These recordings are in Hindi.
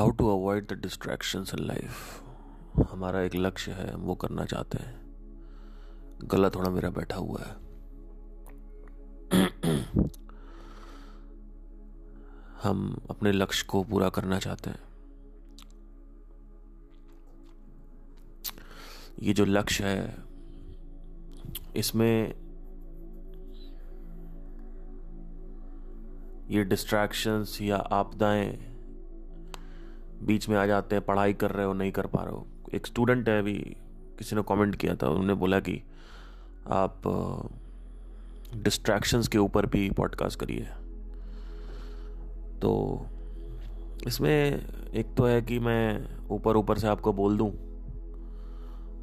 How to avoid the distractions in life हमारा एक लक्ष्य है, हम वो करना चाहते हैं। गला थोड़ा मेरा बैठा हुआ है। हम अपने लक्ष्य को पूरा करना चाहते हैं। ये जो लक्ष्य है, इसमें ये डिस्ट्रैक्शंस या आपदाएँ बीच में आ जाते हैं, पढ़ाई कर रहे हो, नहीं कर पा रहे हो। एक स्टूडेंट है, अभी किसी ने कमेंट किया था, उन्होंने बोला कि आप डिस्ट्रैक्शंस के ऊपर भी पॉडकास्ट करिए। तो इसमें एक तो है कि मैं ऊपर ऊपर से आपको बोल दूँ,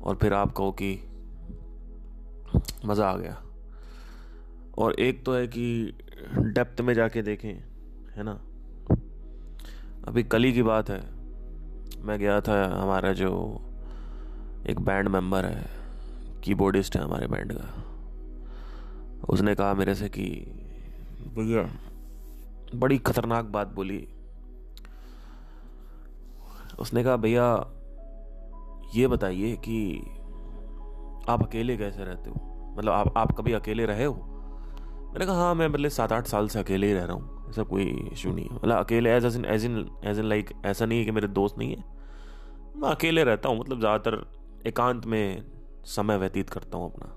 और फिर आप कहो कि मज़ा आ गया। और एक तो है कि डेप्थ में जाके देखें, है ना? अभी कल ही की बात है। मैं गया था हमारा जो एक बैंड मेंबर है कीबोर्डिस्ट है हमारे बैंड का। उसने कहा मेरे से कि भैया। बड़ी खतरनाक बात बोली। उसने कहा भैया ये बताइए कि आप अकेले कैसे रहते हो? मतलब आप आप कभी अकेले रहे हो? मैंने कहा हाँ मैं मतलब सात आठ साल से अकेले ही रह रहा हूँ। ऐसा कोई इशू नहीं है। मतलब अकेले as in as in as in like ऐसा नहीं है कि मेरे दोस्त नहीं है। मैं अकेले रहता हूँ मतलब ज़्यादातर एकांत में समय व्यतीत करता हूँ अपना।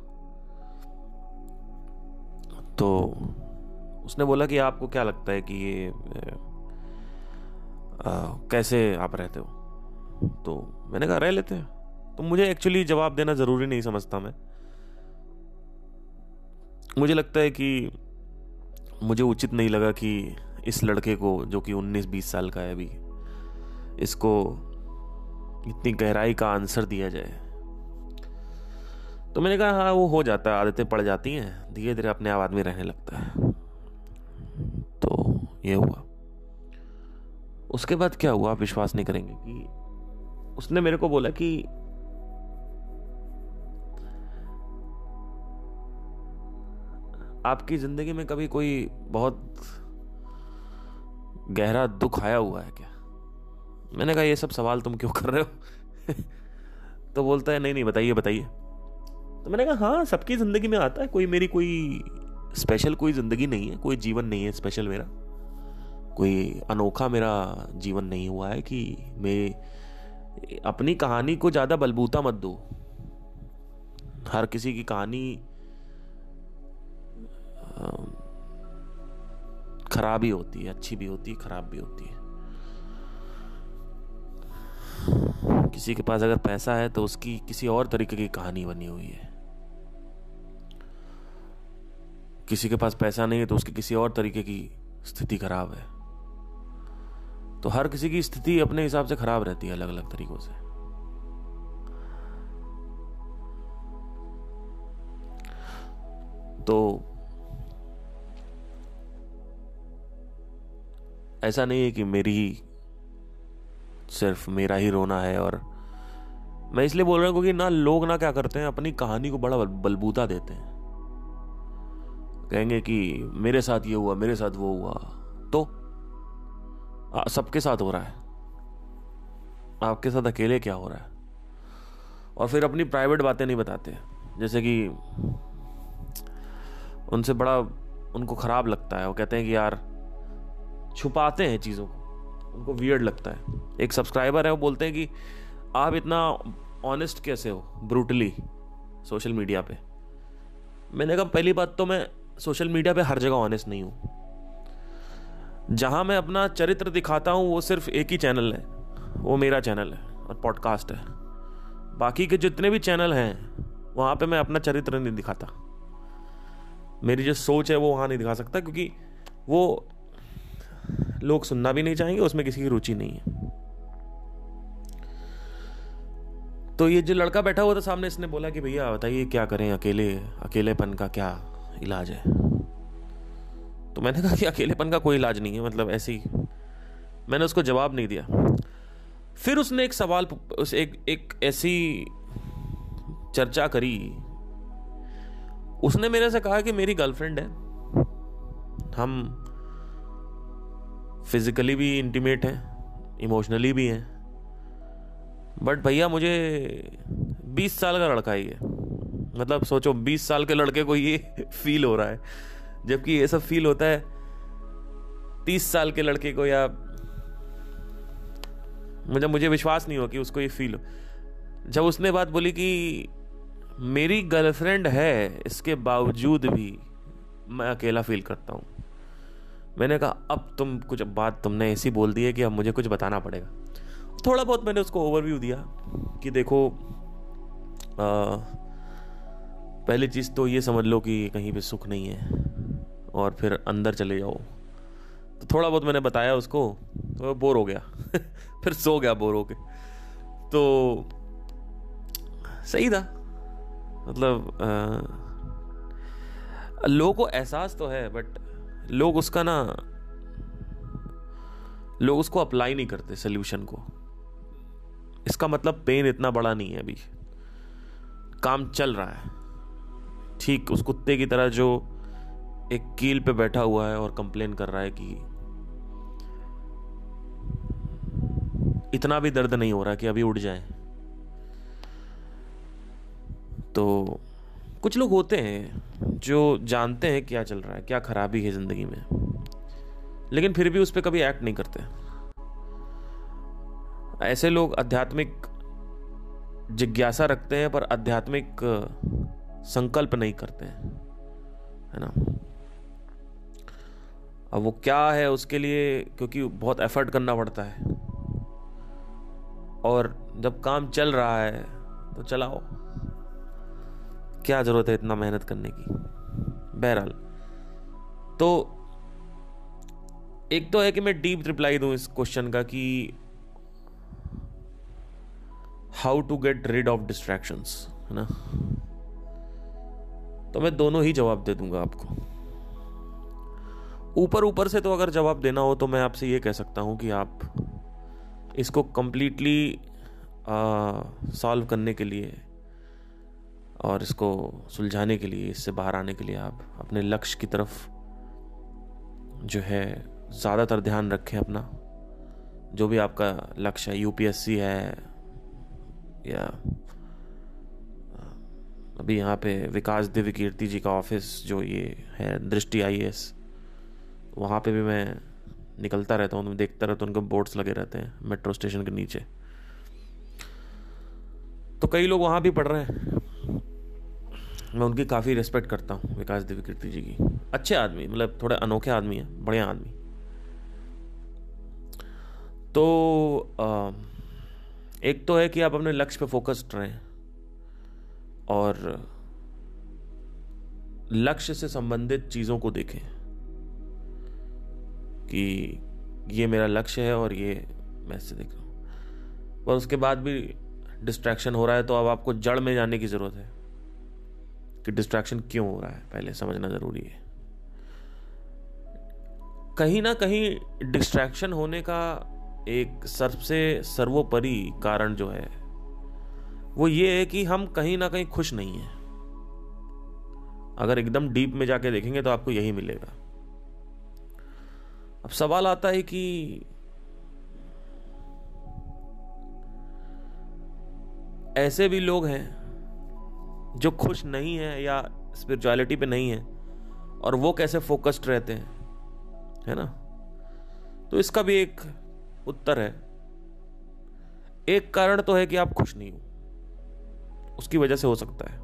तो उसने बोला कि आपको क्या लगता है कि ये आ, कैसे आप रहते हो? तो मैंने कहा रह लेते हैं। तो मुझे एक्चुअली जवाब देना ज़रूरी नहीं समझता मैं। मुझे लगता है कि मुझे उचित नहीं लगा कि इस लड़के को, जो कि 19-20 साल का है अभी, इसको इतनी गहराई का आंसर दिया जाए। तो मैंने कहा हाँ वो हो जाता है आदतें पड़ जाती हैं धीरे धीरे अपने आप आदमी रहने लगता है। तो ये हुआ। उसके बाद क्या हुआ, आप विश्वास नहीं करेंगे कि उसने मेरे को बोला कि आपकी ज़िंदगी में कभी कोई बहुत गहरा दुख आया हुआ है क्या? मैंने कहा, ये सब सवाल तुम क्यों कर रहे हो? तो बोलता है, नहीं नहीं, बताइए बताइए। तो मैंने कहा हाँ सबकी ज़िंदगी में आता है। कोई मेरी कोई स्पेशल कोई ज़िंदगी नहीं है। कोई जीवन नहीं है स्पेशल मेरा। कोई अनोखा मेरा जीवन नहीं हुआ है कि मैं अपनी कहानी को ज़्यादा बलबूता मत दो। हर किसी की कहानी खराब ही होती है, अच्छी भी होती है, खराब भी होती है। किसी के पास अगर पैसा है तो उसकी किसी और तरीके की कहानी बनी हुई है। किसी के पास पैसा नहीं है तो उसकी किसी और तरीके की स्थिति खराब है। तो हर किसी की स्थिति अपने हिसाब से खराब रहती है अलग अलग तरीकों से। तो ऐसा नहीं है कि मेरी ही सिर्फ़ मेरा ही रोना है और मैं इसलिए बोल रहा हूँ क्योंकि ना लोग ना क्या करते हैं, अपनी कहानी को बड़ा बलबूता देते हैं। कहेंगे कि मेरे साथ ये हुआ, मेरे साथ वो हुआ तो सबके साथ हो रहा है। आपके साथ अकेले क्या हो रहा है? और फिर अपनी प्राइवेट बातें नहीं बताते, जैसे कि उनसे बड़ा उनको खराब लगता है, वो कहते हैं कि यार छुपाते हैं चीज़ों को। उनको वियर्ड लगता है। एक सब्सक्राइबर है, वो बोलते हैं कि आप इतना ऑनेस्ट कैसे हो ब्रूटली सोशल मीडिया पे? मैंने कहा, पहली बात तो मैं सोशल मीडिया पे हर जगह ऑनेस्ट नहीं हूँ। जहाँ मैं अपना चरित्र दिखाता हूँ, वो सिर्फ़ एक ही चैनल है। वो मेरा चैनल है और पॉडकास्ट है। बाकी के जितने भी चैनल हैं, वहाँ पे मैं अपना चरित्र नहीं दिखाता। मेरी जो सोच है, वो वहाँ नहीं दिखा सकता, क्योंकि वो लोग सुनना भी नहीं चाहेंगे, उसमें किसी की रुचि नहीं है। तो ये जो लड़का बैठा हुआ था सामने, इसने बोला कि भैया, बताइए, क्या करें? अकेले, अकेलेपन का क्या इलाज है? तो मैंने कहा कि अकेलेपन का कोई इलाज नहीं है मतलब ऐसे मैंने उसको जवाब नहीं दिया। फिर उसने एक सवाल उस एक एक ऐसी चर्चा करी। उसने मेरे से कहा कि मेरी गर्लफ्रेंड है। हम फिजिकली भी इंटीमेट हैं इमोशनली भी हैं. बट भैया मुझे बीस साल का लड़का ही है. मतलब सोचो, बीस साल के लड़के को ये फील हो रहा है. जबकि ये सब फील होता है तीस साल के लड़के को या मुझे मुझे विश्वास नहीं हो कि उसको ये फील हो. जब उसने बात बोली कि मेरी गर्लफ्रेंड है, इसके बावजूद भी मैं अकेला फील करता हूँ. मैंने कहा अब तुम कुछ बात तुमने ऐसी बोल दी है कि अब मुझे कुछ बताना पड़ेगा। थोड़ा बहुत मैंने उसको ओवरव्यू दिया कि देखो आ, पहली चीज़ तो ये समझ लो कि कहीं पे सुख नहीं है और फिर अंदर चले जाओ। तो थोड़ा बहुत मैंने बताया उसको तो बोर हो गया। फिर सो गया बोर हो के तो सही था। मतलब लोगों को एहसास तो है बट लोग उसका ना, लोग उसको अप्लाई नहीं करते सोल्यूशन को। इसका मतलब पेन इतना बड़ा नहीं है अभी। काम चल रहा है। ठीक, उस कुत्ते की तरह जो एक कील पे बैठा हुआ है और कंप्लेन कर रहा है कि इतना भी दर्द नहीं हो रहा कि अभी उड़ जाए। तो कुछ लोग होते हैं जो जानते हैं क्या चल रहा है, क्या खराबी है ज़िंदगी में, लेकिन फिर भी उस पर कभी एक्ट नहीं करते। ऐसे लोग आध्यात्मिक जिज्ञासा रखते हैं, पर आध्यात्मिक संकल्प नहीं करते हैं, है ना? अब वो क्या है उसके लिए, क्योंकि बहुत एफर्ट करना पड़ता है। और जब काम चल रहा है तो चलाओ। क्या ज़रूरत है इतना मेहनत करने की? बहरहाल। तो एक तो है कि मैं डीप रिप्लाई दूँ इस क्वेश्चन का कि how to get rid of distractions है ना? तो मैं दोनों ही जवाब दे दूँगा आपको। ऊपर ऊपर से तो अगर जवाब देना हो तो मैं आपसे ये कह सकता हूँ कि आप इसको कंप्लीटली सॉल्व करने के लिए और इसको सुलझाने के लिए, इससे बाहर आने के लिए आप अपने लक्ष्य की तरफ़ जो है ज़्यादातर ध्यान रखें अपना। जो भी आपका लक्ष्य है यूपीएससी है, या अभी यहाँ पे विकास दिव्य कीर्ति जी का ऑफ़िस जो ये है, दृष्टि आई एस वहाँ पे भी मैं निकलता रहता हूँ देखता रहता हूँ, उनके बोर्ड्स लगे रहते हैं, मेट्रो स्टेशन के नीचे। तो कई लोग वहाँ भी पढ़ रहे हैं। मैं उनकी काफ़ी रिस्पेक्ट करता हूँ विकास देवी कीर्ति जी की। अच्छे आदमी मतलब थोड़े अनोखे आदमी हैं बढ़िया आदमी। तो आ, एक तो है कि आप अपने लक्ष्य पे फोकस्ड रहें और लक्ष्य से संबंधित चीज़ों को देखें कि ये मेरा लक्ष्य है और ये मैं इससे देख रहा हूँ। पर उसके बाद भी डिस्ट्रैक्शन हो रहा है तो अब आपको जड़ में जाने की ज़रूरत है। कि डिस्ट्रैक्शन क्यों हो रहा है? पहले समझना ज़रूरी है। कहीं ना कहीं डिस्ट्रैक्शन होने का एक सबसे सर्वोपरि कारण जो है, वो ये है कि हम कहीं ना कहीं खुश नहीं हैं। अगर एकदम डीप में जाके देखेंगे तो आपको यही मिलेगा। अब सवाल आता है कि ऐसे भी लोग हैं जो खुश नहीं है या स्पिरिचुअलिटी पे नहीं है, और वो कैसे फोकस्ड रहते हैं, है ना? तो इसका भी एक उत्तर है। एक कारण तो है कि आप खुश नहीं हो। उसकी वजह से हो सकता है।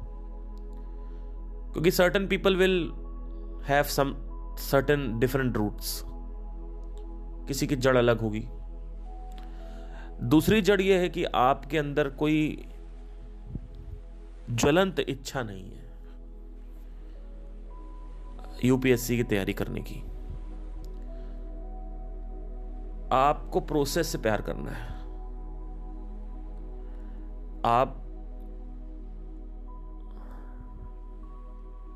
क्योंकि certain people will have some certain different roots किसी की जड़ अलग होगी। दूसरी जड़ यह है कि आपके अंदर कोई ज्वलंत इच्छा नहीं है। यूपीएससी की तैयारी करने की। आपको प्रोसेस से प्यार करना है। आप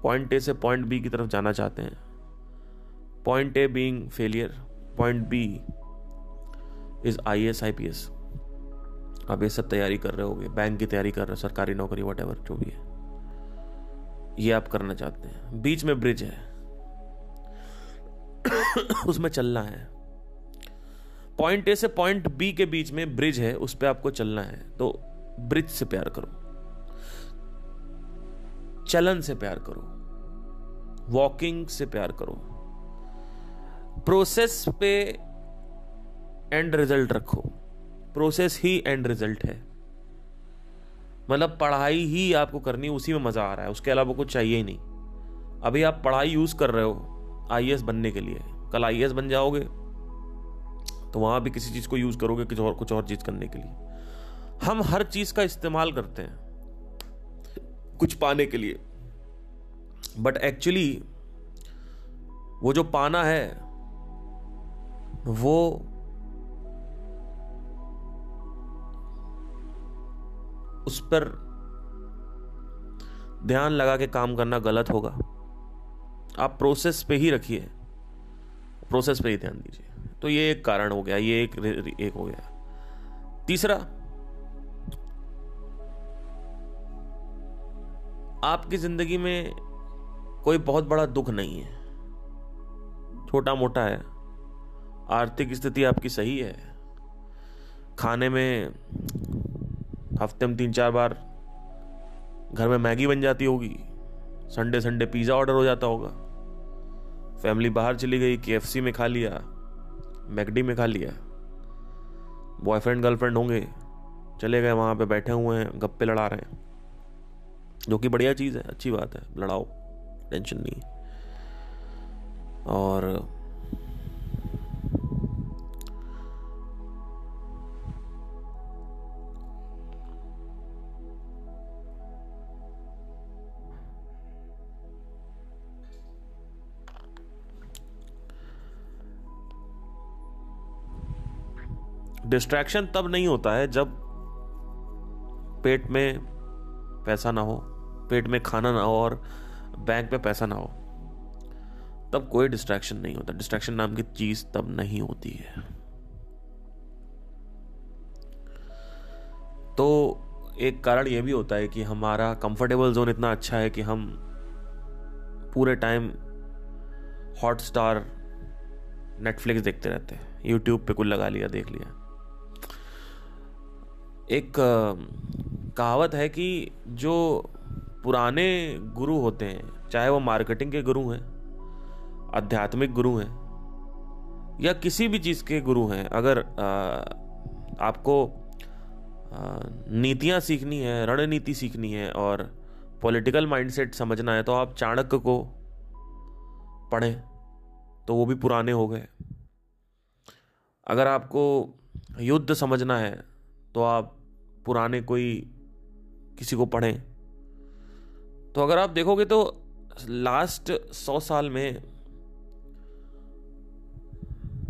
पॉइंट ए से पॉइंट बी की तरफ़ जाना चाहते हैं। Point A being failure point B is I S I P S आप ये सब तैयारी कर रहे होगे बैंक की तैयारी कर रहे हो, सरकारी नौकरी वट जो भी है। ये आप करना चाहते हैं। बीच में ब्रिज है। उसमें चलना है। पॉइंट ए से पॉइंट बी के बीच में ब्रिज है, उस पर आपको चलना है। तो ब्रिज से प्यार करो। चलन से प्यार करो। वॉकिंग से प्यार करो। प्रोसेस पे एंड रिज़ल्ट रखो। प्रोसेस ही एंड रिज़ल्ट है। मतलब पढ़ाई ही आपको करनी उसी में मज़ा आ रहा है, उसके अलावा कुछ चाहिए ही नहीं। अभी आप पढ़ाई यूज़ कर रहे हो आई बनने के लिए। कल आई बन जाओगे तो वहाँ भी किसी चीज़ को यूज़ करोगे कुछ और कुछ और चीज़ करने के लिए। हम हर चीज़ का इस्तेमाल करते हैं, कुछ पाने के लिए। बट एक्चुअली वो जो पाना है, वो उस पर ध्यान लगा के काम करना गलत होगा। आप प्रोसेस पे ही रखिए। प्रोसेस पे ही ध्यान दीजिए। तो ये एक कारण हो गया, ये एक एक हो गया। तीसरा, आपकी ज़िंदगी में कोई बहुत बड़ा दुख नहीं है। छोटा मोटा है। आर्थिक स्थिति आपकी सही है। खाने में हफ़्ते में तीन चार बार घर में मैगी बन जाती होगी। संडे संडे पिज़्ज़ा ऑर्डर हो जाता होगा। फैमिली बाहर चली गई के में खा लिया मैगडी में खा लिया। बॉयफ्रेंड, गर्लफ्रेंड होंगे, चले गए वहाँ पे, बैठे हुए हैं, गप्पे लड़ा रहे हैं। जो कि बढ़िया चीज़ है, अच्छी बात है, लड़ाओ, टेंशन नहीं और डिस्ट्रैक्शन तब नहीं होता है जब पेट में पैसा ना हो, पेट में खाना ना हो और बैंक में पैसा ना हो। तब कोई डिस्ट्रैक्शन नहीं होता। डिस्ट्रैक्शन नाम की चीज़ तब नहीं होती है। तो एक कारण यह भी होता है कि हमारा कंफर्टेबल जोन इतना अच्छा है कि हम पूरे टाइम हॉटस्टार नेटफ्लिक्स देखते रहते हैं। यूट्यूब पे कुछ लगा लिया, देख लिया। एक कहावत है कि जो पुराने गुरु होते हैं, चाहे वो मार्केटिंग के गुरु हैं, आध्यात्मिक गुरु हैं, या किसी भी चीज़ के गुरु हैं, अगर आपको नीतियाँ सीखनी है, रणनीति सीखनी है, और पॉलिटिकल माइंडसेट समझना है तो आप चाणक्य को पढ़ें तो वो भी पुराने हो गए। अगर आपको युद्ध समझना है तो आप पुराने कोई किसी को पढ़ें। तो अगर आप देखोगे तो लास्ट सौ साल में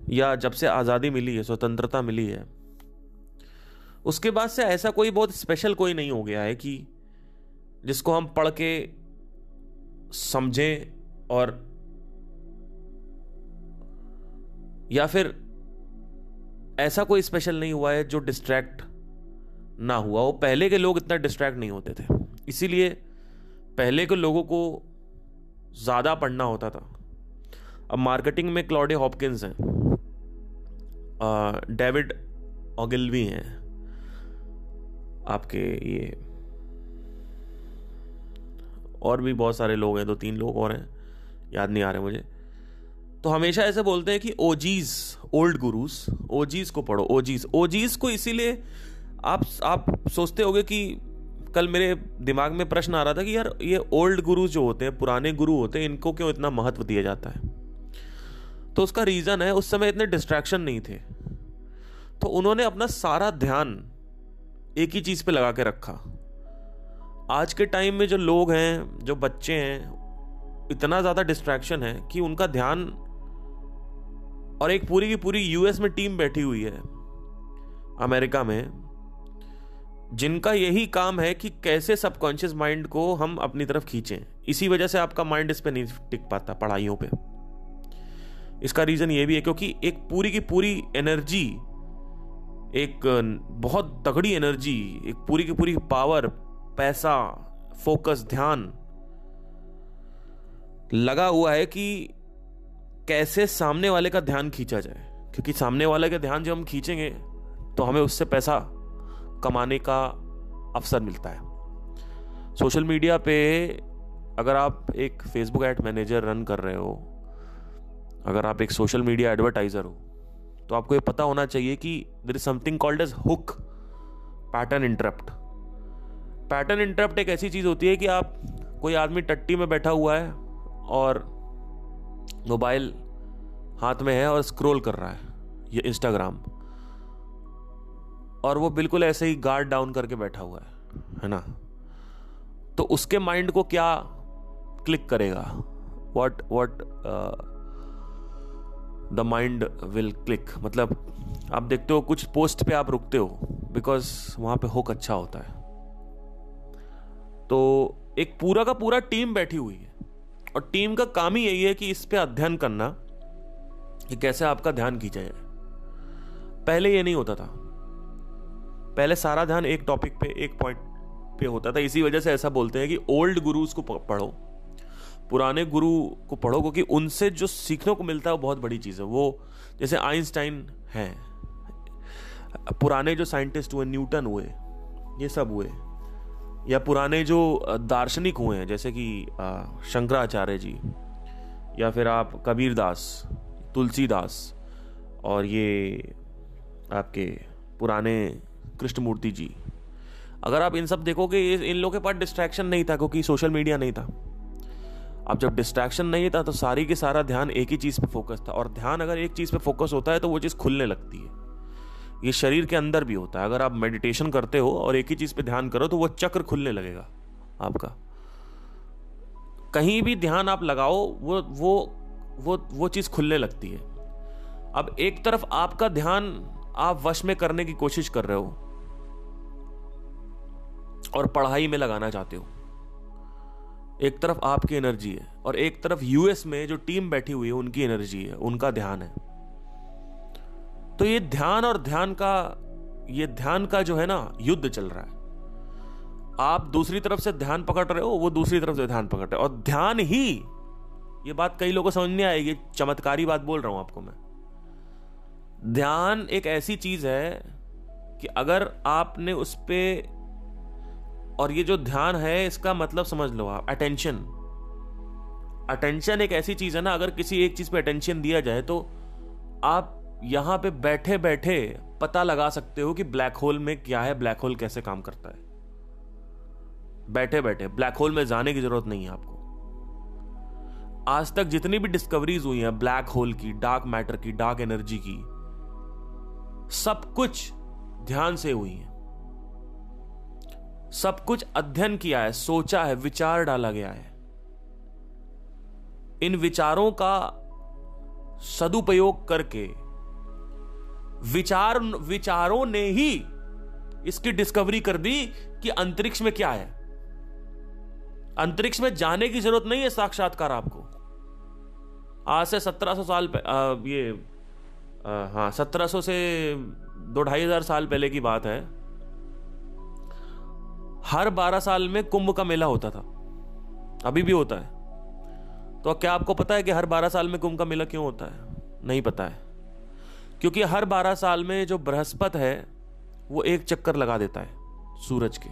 या जब से आज़ादी मिली है, स्वतंत्रता मिली है, उसके बाद से ऐसा कोई बहुत स्पेशल कोई नहीं हो गया है कि जिसको हम पढ़ के समझें और या फिर ऐसा कोई स्पेशल नहीं हुआ है जो डिस्ट्रैक्ट ना हुआ वो पहले के लोग इतना डिस्ट्रैक्ट नहीं होते थे। इसीलिए पहले के लोगों को ज़्यादा पढ़ना होता था। अब मार्केटिंग में क्लॉडे हॉपकिंस हैं। डेविड ऑगिलवी हैं। आपके ये और भी बहुत सारे लोग हैं, दो तीन लोग और हैं। याद नहीं आ रहे मुझे। तो हमेशा ऐसे बोलते हैं कि ओजीज ओल्ड गुरुस ओजीज को पढ़ो ओजीज ओजीज को इसीलिए आप आप सोचते होगे कि कल मेरे दिमाग में प्रश्न आ रहा था कि यार ये ओल्ड गुरु जो होते हैं, पुराने गुरु होते हैं, इनको क्यों इतना महत्व दिया जाता है? तो उसका रीज़न है, उस समय इतने डिस्ट्रैक्शन नहीं थे। तो उन्होंने अपना सारा ध्यान एक ही चीज़ पे लगा के रखा। आज के टाइम में जो लोग हैं, जो बच्चे हैं, इतना ज़्यादा डिस्ट्रैक्शन है कि उनका ध्यान और एक पूरी की पूरी यूएस में टीम बैठी हुई है, अमेरिका में। जिनका यही काम है कि कैसे सबकॉन्शियस माइंड को हम अपनी तरफ़ खींचें। इसी वजह से आपका माइंड इस पर नहीं टिक पाता पढ़ाइयों पे। इसका रीजन ये भी है क्योंकि एक पूरी की पूरी एनर्जी, एक बहुत तगड़ी एनर्जी, एक पूरी की पूरी पावर, पैसा, फोकस, ध्यान, लगा हुआ है कि कैसे सामने वाले का ध्यान खींचा जाए। क्योंकि सामने वाले का ध्यान जब हम खींचेंगे तो हमें उससे पैसा कमाने का अवसर मिलता है। सोशल मीडिया पे अगर आप एक फेसबुक एड मैनेजर रन कर रहे हो, अगर आप एक सोशल मीडिया एडवर्टाइजर हो तो आपको ये पता होना चाहिए कि there is something called as hook pattern interrupt pattern interrupt एक ऐसी चीज़ होती है कि आप, कोई आदमी टट्टी में बैठा हुआ है और मोबाइल हाथ में है और स्क्रॉल कर रहा है, ये इंस्टाग्राम और वो बिल्कुल ऐसे ही गार्ड डाउन करके बैठा हुआ है है ना? तो उसके माइंड को क्या क्लिक करेगा? What what the mind will click मतलब आप देखते हो, कुछ पोस्ट पे आप रुकते हो बिकॉज़ वहाँ पे होक अच्छा होता है। तो एक पूरा का पूरा टीम बैठी हुई है, और टीम का काम ही यही है कि इस पे अध्ययन करना कि कैसे आपका ध्यान खींचा जाए। पहले ये नहीं होता था। पहले सारा ध्यान एक टॉपिक पे, एक पॉइंट पे होता था। इसी वजह से ऐसा बोलते हैं कि ओल्ड गुरुज को पढ़ो। पुराने गुरु को पढ़ो, क्योंकि उनसे जो सीखने को मिलता है, वो बहुत बड़ी चीज़ है। वो, जैसे आइंस्टाइन हैं। पुराने जो साइंटिस्ट हुए, न्यूटन हुए, ये सब हुए। या पुराने जो दार्शनिक हुए हैं, जैसे कि शंकराचार्य जी, या फिर आप कबीर दास, तुलसीदास, और ये आपके पुराने कृष्णमूर्ति जी। अगर आप इन सब देखोगे इन लोगों के पास डिस्ट्रैक्शन नहीं था, क्योंकि सोशल मीडिया नहीं था। अब जब डिस्ट्रैक्शन नहीं था तो सारी के सारा ध्यान एक ही चीज़ पे फोकस था। और ध्यान अगर एक चीज़ पे फोकस होता है तो वो चीज़ खुलने लगती है। ये शरीर के अंदर भी होता है। अगर आप मेडिटेशन करते हो और एक ही चीज़ पे ध्यान करो तो वो चक्र खुलने लगेगा आपका। कहीं भी ध्यान आप लगाओ, वो वो वो वो चीज़ खुलने लगती है। अब एक तरफ़ आपका ध्यान आप वश में करने की कोशिश कर रहे हो और पढ़ाई में लगाना चाहते हो। एक तरफ़ आपकी एनर्जी है और एक तरफ़ यूएस में जो टीम बैठी हुई है, उनकी एनर्जी है, उनका ध्यान है। तो ये ध्यान और ध्यान का, ये ध्यान का जो है ना, युद्ध चल रहा है। आप दूसरी तरफ़ से ध्यान पकड़ रहे हो, वो दूसरी तरफ़ से ध्यान पकड़ रहे हो। और ध्यान ही, ये बात कई लोगों को समझ नहीं आएगी चमत्कारी बात बोल रहा हूँ आपको मैं। ध्यान एक ऐसी चीज़ है कि अगर आपने उस पर और ये जो ध्यान है, इसका मतलब समझ लो आप अटेंशन अटेंशन एक ऐसी चीज़ है ना, अगर किसी एक चीज़ पे अटेंशन दिया जाए तो आप यहाँ पे बैठे बैठे पता लगा सकते हो कि ब्लैक होल में क्या है ब्लैक होल कैसे काम करता है. बैठे बैठे ब्लैक होल में जाने की ज़रूरत नहीं है आपको. आज तक जितनी भी डिस्कवरीज हुई हैं ब्लैक होल की डार्क मैटर की डार्क एनर्जी की, सब कुछ ध्यान से हुई है. सब कुछ अध्ययन किया है सोचा है विचार डाला गया है। इन विचारों का सदुपयोग करके विचार विचारों ने ही इसकी डिस्कवरी कर दी कि अंतरिक्ष में क्या है। अंतरिक्ष में जाने की ज़रूरत नहीं है साक्षात्कार आपको। आज से 1700 साल पे, आ, ये आ, हाँ 1700 से दो ढाई हज़ार साल पहले की बात है। हर बारह साल में कुंभ का मेला होता था। अभी भी होता है। तो क्या आपको पता है कि हर बारह साल में कुंभ का मेला क्यों होता है? नहीं पता है। क्योंकि हर बारह साल में जो बृहस्पत है, वो एक चक्कर लगा देता है, सूरज के।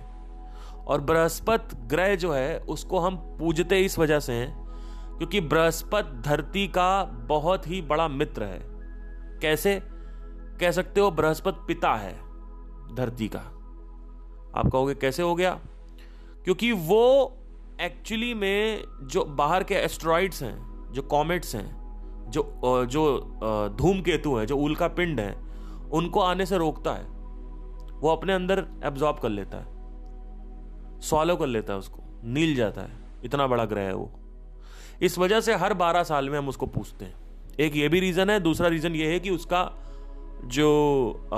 और बृहस्पत ग्रह जो है, उसको हम पूजते इस वजह से हैं, क्योंकि बृहस्पत धरती का बहुत ही बड़ा मित्र है। कैसे? कह सकते हो, बृहस्पत पिता है धरती का। आप कहोगे, कैसे हो गया? क्योंकि वो एक्चुअली में जो बाहर के एस्ट्रॉइड्स हैं, जो कॉमेट्स हैं, जो जो धूमकेतु हैं, जो उल्का पिंड है, उनको आने से रोकता है। वो अपने अंदर एब्जॉर्ब कर लेता है। सॉलो कर लेता है उसको। नील जाता है। इतना बड़ा ग्रह है वो। इस वजह से हर बारह साल में हम उसको पूछते हैं। एक ये भी रीज़न है, दूसरा रीज़न ये है कि उसका जो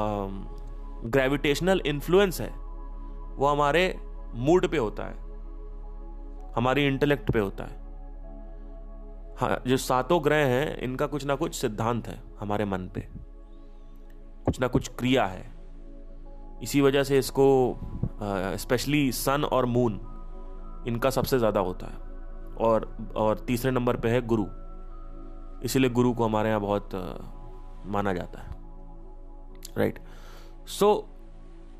ग्रेविटेशनल इन्फ्लुएंस है वो हमारे मूड पे होता है हमारी इंटेलेक्ट पे होता है। हाँ जो सातों ग्रह हैं इनका कुछ ना कुछ सिद्धांत है हमारे मन पे। कुछ ना कुछ क्रिया है। इसी वजह से इसको स्पेशली सन और मून इनका सबसे ज़्यादा होता है। और और तीसरे नंबर पे है गुरु। इसीलिए गुरु को हमारे यहाँ बहुत आ, माना जाता है। राइट सो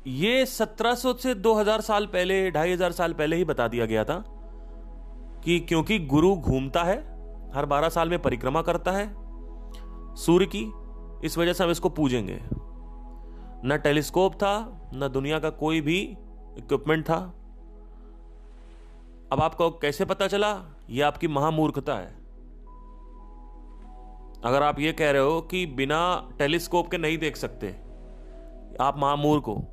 ये 1700 से 2000 साल पहले, ढाई हज़ार साल पहले ही बता दिया गया था कि क्योंकि गुरु घूमता है, हर 12 साल में परिक्रमा करता है, सूर्य की इस वजह से हम इसको पूजेंगे। न टेलीस्कोप था, न दुनिया का कोई भी इक्विपमेंट था। अब आपको कैसे पता चला? यह आपकी महामूर्खता है। अगर आप ये कह रहे हो कि बिना टेलीस्कोप के नहीं देख सकते, आप महामूर्ख हो।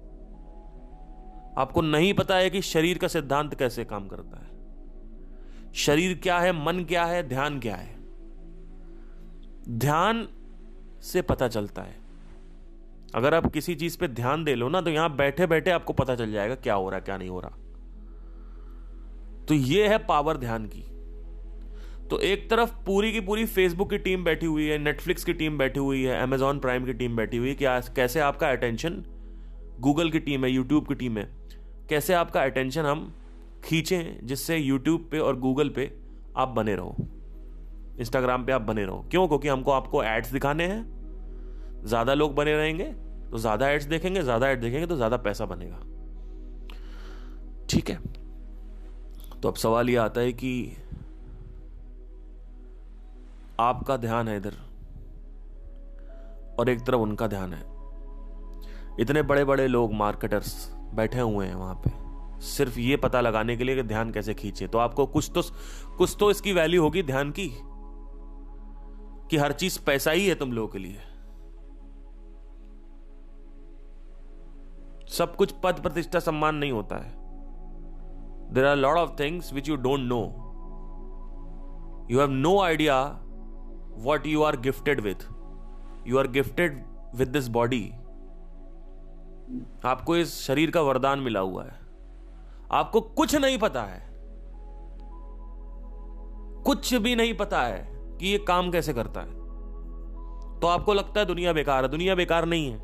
आपको नहीं पता है कि शरीर का सिद्धांत कैसे काम करता है। शरीर क्या है, मन क्या है, ध्यान क्या है? ध्यान से पता चलता है। अगर आप किसी चीज़ पे ध्यान दे लो ना तो यहाँ बैठे बैठे आपको पता चल जाएगा क्या हो रहा है क्या नहीं हो रहा। तो ये है पावर ध्यान की। तो एक तरफ़ पूरी की पूरी फेसबुक की टीम बैठी हुई है नेटफ्लिक्स की टीम बैठी हुई है अमेजॉन प्राइम की टीम बैठी हुई है कि कैसे आपका अटेंशन गूगल की टीम है यूट्यूब की टीम है। कैसे आपका अटेंशन हम खींचें जिससे यूट्यूब पे और गूगल पे आप बने रहो। इंस्टाग्राम पे आप बने रहो। क्यों? क्योंकि हमको आपको एड्स दिखाने हैं। ज़्यादा लोग बने रहेंगे तो ज़्यादा एड्स देखेंगे, ज़्यादा एड देखेंगे तो ज़्यादा पैसा बनेगा। ठीक है। तो अब सवाल यह आता है कि आपका ध्यान है इधर, और एक तरफ़ उनका ध्यान है। इतने बड़े बड़े लोग मार्केटर्स बैठे हुए हैं वहाँ पे। सिर्फ़ ये पता लगाने के लिए कि ध्यान कैसे खींचे। तो आपको कुछ तो कुछ तो इसकी वैल्यू होगी ध्यान की, कि हर चीज़ पैसा ही है तुम लोगों के लिए। सब कुछ पद प्रतिष्ठा सम्मान नहीं होता है। There are lot of things which you don't know you have no idea what you are gifted with you are gifted with this body आपको इस शरीर का वरदान मिला हुआ है। आपको कुछ नहीं पता है। कुछ भी नहीं पता है कि ये काम कैसे करता है। तो आपको लगता है दुनिया बेकार है। दुनिया बेकार नहीं है।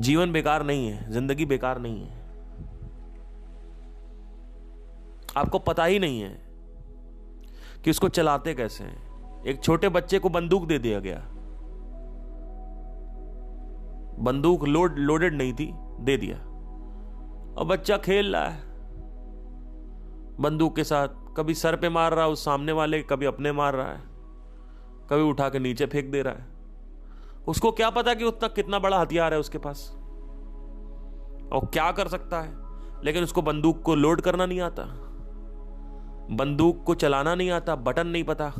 जीवन बेकार नहीं है। ज़िंदगी बेकार नहीं है। आपको पता ही नहीं है कि उसको चलाते कैसे हैं। एक छोटे बच्चे को बंदूक दे दिया गया। बंदूक लोड लोडेड नहीं थी, दे दिया। और बच्चा खेल रहा है। बंदूक के साथ कभी सर पे मार रहा है, उस सामने वाले कभी अपने मार रहा है, कभी उठा के नीचे फेंक दे रहा है। उसको क्या पता कि उतना कितना बड़ा हथियार है उसके पास? और क्या कर सकता है? लेकिन उसको बंदूक को लोड करना नहीं आता। बंदूक को चलाना नहीं आता, बटन नहीं पता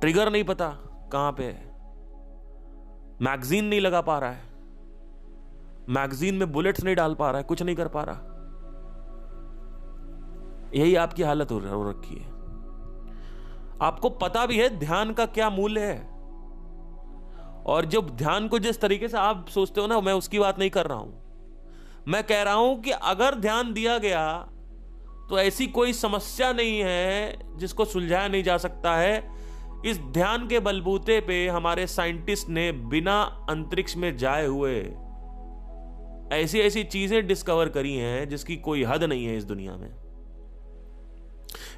ट्रिगर नहीं पता कहाँ पे है। मैगजीन नहीं लगा पा रहा है। मैगजीन में बुलेट्स नहीं डाल पा रहा है, कुछ नहीं कर पा रहा। यही आपकी हालत हो रखी है। आपको पता भी है ध्यान का क्या मूल्य है। और जब ध्यान को जिस तरीके से आप सोचते हो ना, मैं उसकी बात नहीं कर रहा हूँ। मैं कह रहा हूँ कि अगर ध्यान दिया गया तो ऐसी कोई समस्या नहीं है जिसको सुलझाया नहीं जा सकता है। इस ध्यान के बलबूते पे हमारे साइंटिस्ट ने बिना अंतरिक्ष में जाए हुए ऐसी ऐसी चीज़ें डिस्कवर करी हैं जिसकी कोई हद नहीं है इस दुनिया में।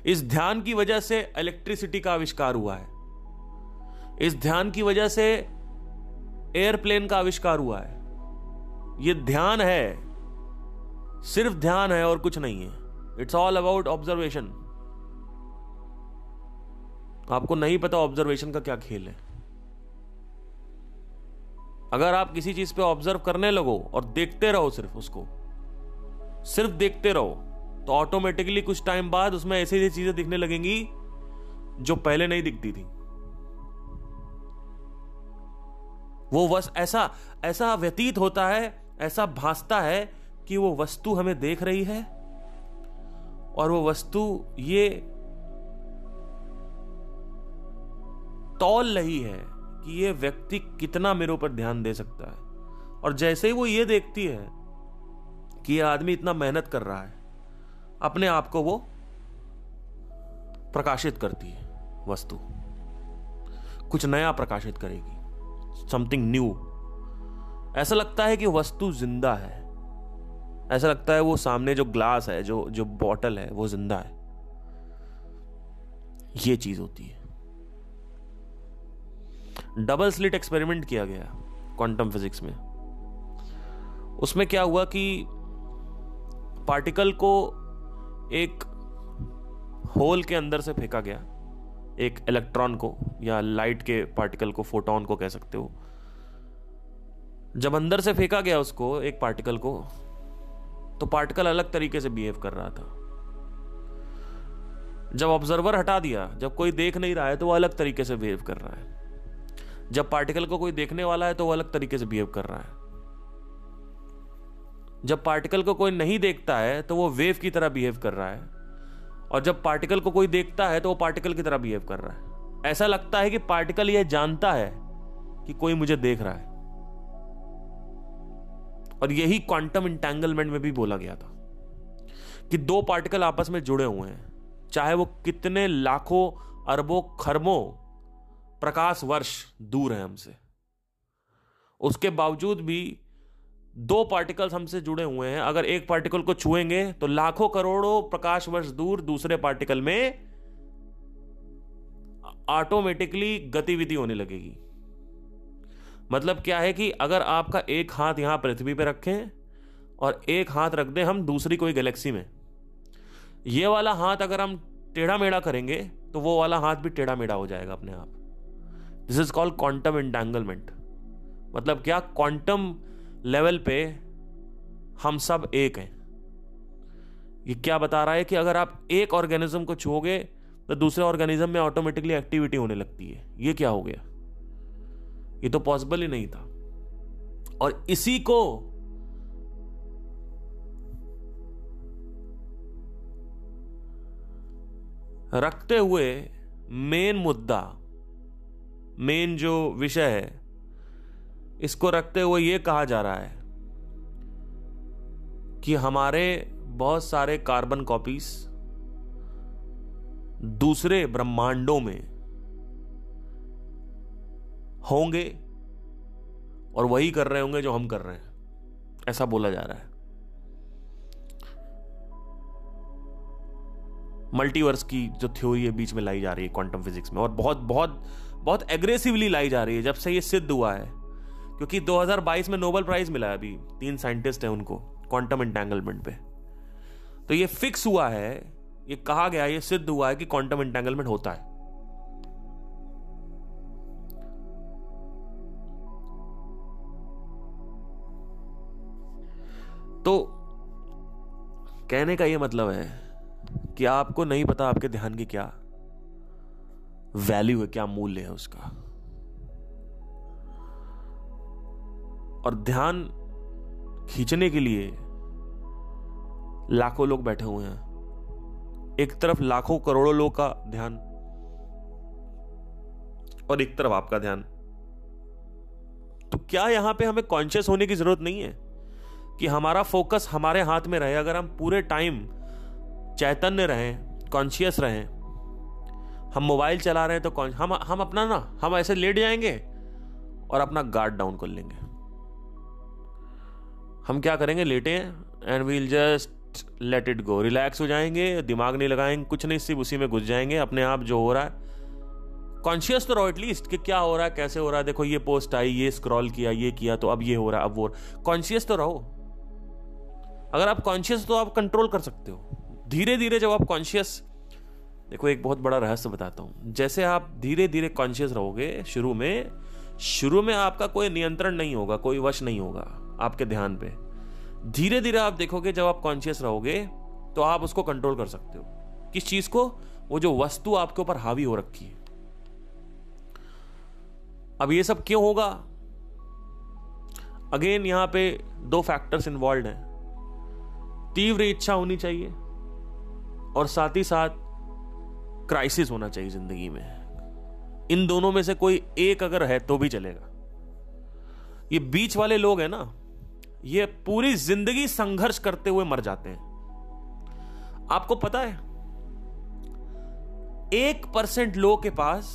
इस ध्यान की वजह से इलेक्ट्रिसिटी का आविष्कार हुआ है। इस ध्यान की वजह से एयरप्लेन का आविष्कार हुआ है। यह ध्यान है, सिर्फ़ ध्यान है और कुछ नहीं है। इट्स ऑल अबाउट ऑब्जर्वेशन आपको नहीं पता ऑब्जर्वेशन का क्या खेल है। अगर आप किसी चीज़ पे ऑब्ज़र्व करने लगो और देखते रहो सिर्फ़ उसको, सिर्फ़ देखते रहो तो ऑटोमेटिकली कुछ टाइम बाद उसमें ऐसी ऐसी चीज़ें दिखने लगेंगी जो पहले नहीं दिखती थी। वो बस ऐसा ऐसा व्यतीत होता है, ऐसा भासता है कि वो वस्तु हमें देख रही है, और वो वस्तु ये तौल रही है कि ये व्यक्ति कितना मेरे ऊपर ध्यान दे सकता है। और जैसे ही वो ये देखती है कि ये आदमी इतना मेहनत कर रहा है, अपने आप को वो प्रकाशित करती है वस्तु। कुछ नया प्रकाशित करेगी समथिंग न्यू ऐसा लगता है कि वस्तु ज़िंदा है। ऐसा लगता है वो सामने जो ग्लास है, जो जो बॉटल है, वो ज़िंदा है। ये चीज़ होती है। डबल स्लिट एक्सपेरिमेंट किया गया क्वांटम फिजिक्स में। उसमें क्या हुआ कि पार्टिकल को एक होल के अंदर से फेंका गया, एक इलेक्ट्रॉन को या लाइट के पार्टिकल को, फोटोन को कह सकते हो। जब अंदर से फेंका गया उसको, एक पार्टिकल को तो पार्टिकल अलग तरीके से बिहेव कर रहा था। जब ऑब्जर्वर हटा दिया, जब कोई देख नहीं रहा है तो वो अलग तरीके से बिहेव कर रहा है। जब पार्टिकल को कोई देखने वाला है तो वो अलग तरीके से बिहेव कर रहा है। जब पार्टिकल को कोई नहीं देखता है तो वो वेव की तरह बिहेव कर रहा है। और जब पार्टिकल को कोई देखता है तो वो पार्टिकल की तरह बिहेव कर रहा है। ऐसा लगता है कि पार्टिकल यह जानता है कि कोई मुझे देख रहा है। और यही क्वांटम इंटेंगलमेंट में भी बोला गया था कि दो पार्टिकल आपस में जुड़े हुए हैं, चाहे वो कितने लाखों, अरबों, खरबों प्रकाश वर्ष दूर है हमसे। उसके बावजूद भी दो पार्टिकल्स हमसे जुड़े हुए हैं। अगर एक पार्टिकल को छुएँगे तो लाखों करोड़ों प्रकाश वर्ष दूर दूसरे पार्टिकल में ऑटोमेटिकली गतिविधि होने लगेगी। मतलब क्या है कि अगर आपका एक हाथ यहाँ पृथ्वी पे रखें और एक हाथ रख दें हम दूसरी कोई गैलेक्सी में। ये वाला हाथ अगर हम टेढ़ा मेढ़ा करेंगे तो वो वाला हाथ भी टेढ़ा मेढ़ा हो जाएगा अपने आप। This is called quantum entanglement मतलब क्या? क्वांटम लेवल पे हम सब एक हैं। ये क्या बता रहा है कि अगर आप एक ऑर्गेनिज्म को छुओगे तो दूसरे ऑर्गेनिज्म में ऑटोमेटिकली एक्टिविटी होने लगती है। ये क्या हो गया? ये तो पॉसिबल ही नहीं था। और इसी को रखते हुए मेन मुद्दा मेन जो विषय है, इसको रखते हुए ये कहा जा रहा है कि हमारे बहुत सारे कार्बन कॉपीज दूसरे ब्रह्मांडों में होंगे और वही कर रहे होंगे जो हम कर रहे हैं। ऐसा बोला जा रहा है। मल्टीवर्स की जो थ्योरी है, बीच में लाई जा रही है क्वांटम फिजिक्स में। और बहुत बहुत बहुत एग्रेसिवली लाई जा रही है, जब से ये सिद्ध हुआ है। क्योंकि 2022 में नोबेल प्राइज मिला है अभी, तीन साइंटिस्ट हैं उनको क्वांटम एंटेंगलमेंट पे। तो ये फिक्स हुआ है, ये कहा गया, ये सिद्ध हुआ है कि क्वांटम एंटेंगलमेंट होता है। तो कहने का यह मतलब है कि आपको नहीं पता आपके ध्यान की क्या वैल्यू है, क्या मूल्य है उसका? और ध्यान खींचने के लिए लाखों लोग बैठे हुए हैं। एक तरफ़ लाखों करोड़ों लोग का ध्यान और एक तरफ़ आपका ध्यान। तो क्या यहाँ पे हमें कॉन्शियस होने की ज़रूरत नहीं है कि हमारा फोकस हमारे हाथ में रहे? अगर हम पूरे टाइम चैतन्य रहें कॉन्शियस रहें हम मोबाइल चला रहे हैं तो कौन हम हम अपना ना, हम ऐसे लेट जाएँगे और अपना गार्ड डाउन कर लेंगे। हम क्या करेंगे? लेटे and we'll just let it go relax हो जाएँगे, दिमाग नहीं लगाएँगे, कुछ नहीं, सिर्फ़ उसी में घुस जाएँगे, अपने आप जो हो रहा है। कॉन्शियस तो रहो एटलीस्ट कि क्या हो रहा है, कैसे हो रहा है। देखो, ये पोस्ट आई, ये स्क्रॉल किया, ये किया तो अब ये हो रहा है, अब वो कॉन्शियस तो रहो। अगर आप कॉन्शियस तो आप कंट्रोल कर सकते हो। धीरे धीरे जब आप कॉन्शियस देखो, एक बहुत बड़ा रहस्य बताता हूँ। जैसे आप धीरे धीरे कॉन्शियस रहोगे शुरू में शुरू में आपका कोई नियंत्रण नहीं होगा, कोई वश नहीं होगा आपके ध्यान पे। धीरे धीरे आप देखोगे, जब आप कॉन्शियस रहोगे तो आप उसको कंट्रोल कर सकते हो। किस चीज़ को? वो जो वस्तु आपके ऊपर हावी हो रखी है। अब ये सब क्यों होगा? अगेन यहाँ पे दो फैक्टर्स इन्वॉल्व हैं। तीव्र इच्छा होनी चाहिए और साथ ही साथ क्राइसिस होना चाहिए ज़िंदगी में। इन दोनों में से कोई एक अगर है तो भी चलेगा। ये बीच वाले लोग हैं ना, ये पूरी ज़िंदगी संघर्ष करते हुए मर जाते हैं। आपको पता है, एक परसेंट लोग के पास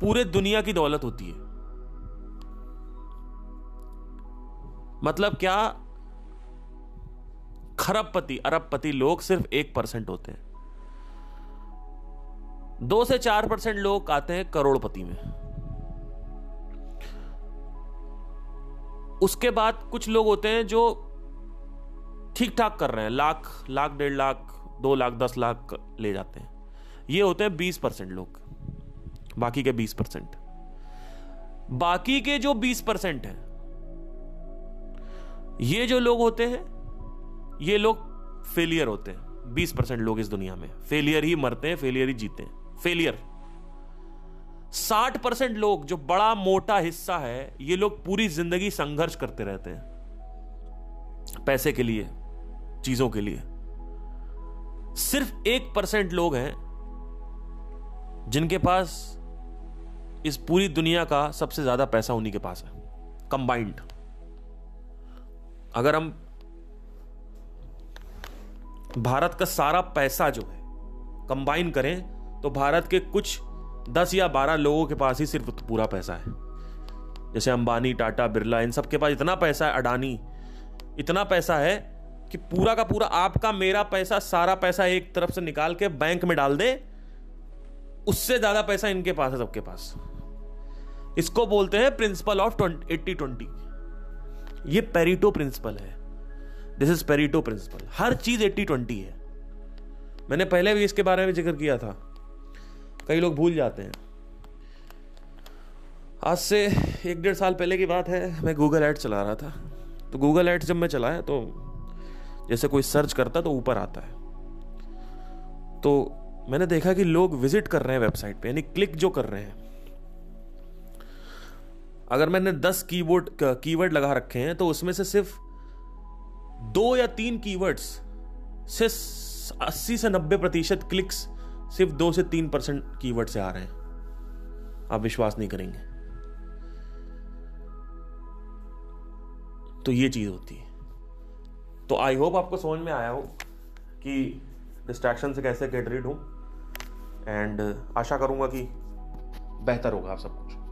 पूरे दुनिया की दौलत होती है। मतलब क्या? खरबपति, अरबपति लोग सिर्फ़ एक परसेंट होते हैं। दो से चार परसेंट लोग आते हैं करोड़पति में। उसके बाद कुछ लोग होते हैं जो ठीक ठाक कर रहे हैं। लाख लाख, डेढ़ लाख, दो लाख, दस लाख ले जाते हैं। ये होते हैं बीस परसेंट लोग। बाकी के बीस परसेंट। बाकी के जो बीस परसेंट हैं, ये जो लोग होते हैं, ये लोग फेलियर होते हैं। बीस परसेंट लोग इस दुनिया में। फेलियर ही मरते हैं, फेलियर ही जीते हैं। फेलियर। साठ परसेंट लोग, जो बड़ा मोटा हिस्सा है, ये लोग पूरी ज़िंदगी संघर्ष करते रहते हैं। पैसे के लिए, चीज़ों के लिए। सिर्फ़ एक परसेंट लोग हैं, जिनके पास इस पूरी दुनिया का सबसे ज़्यादा पैसा उन्हीं के पास है कंबाइंड अगर हम भारत का सारा पैसा जो है कंबाइन करें तो भारत के कुछ दस या बारह लोगों के पास ही सिर्फ़ पूरा पैसा है। जैसे अंबानी, टाटा, बिरला, इन सब के पास इतना पैसा है, अडानी, इतना पैसा है कि पूरा का पूरा आपका, मेरा पैसा, सारा पैसा एक तरफ़ से निकाल के बैंक में डाल दे। उससे ज़्यादा पैसा इनके पास है, सबके पास। इसको बोलते हैं प्रिंसिपल ऑफ़ एट्टी ट्वेंटी। ये पेरिटो प्रिंसिपल है। दिस इज़ पेरिटो प्रिंसिपल हर चीज़ एट्टी ट्वेंटी है। मैंने पहले भी इसके बारे में ज़िक्र किया था। कई लोग भूल जाते हैं। आज से एक डेढ़ साल पहले की बात है, मैं गूगल एड चला रहा था। तो गूगल एड्स जब मैं चलाया तो जैसे कोई सर्च करता तो ऊपर आता है। तो मैंने देखा कि लोग विज़िट कर रहे हैं वेबसाइट पे, यानी क्लिक जो कर रहे हैं। अगर मैंने दस कीवर्ड कीवर्ड लगा रखे हैं तो उसमें से सिर्फ़ दो या तीन कीवर्ड्स से अस्सी से नब्बे प्रतिशत क्लिक्स सिर्फ़ दो से तीन परसेंट कीवर्ड से आ रहे हैं। आप विश्वास नहीं करेंगे। तो ये चीज़ होती है। तो आई होप आपको समझ में आया हो कि डिस्ट्रैक्शन से कैसे गेट रीड हूँ। एंड आशा करूँगा कि बेहतर होगा आप सब कुछ।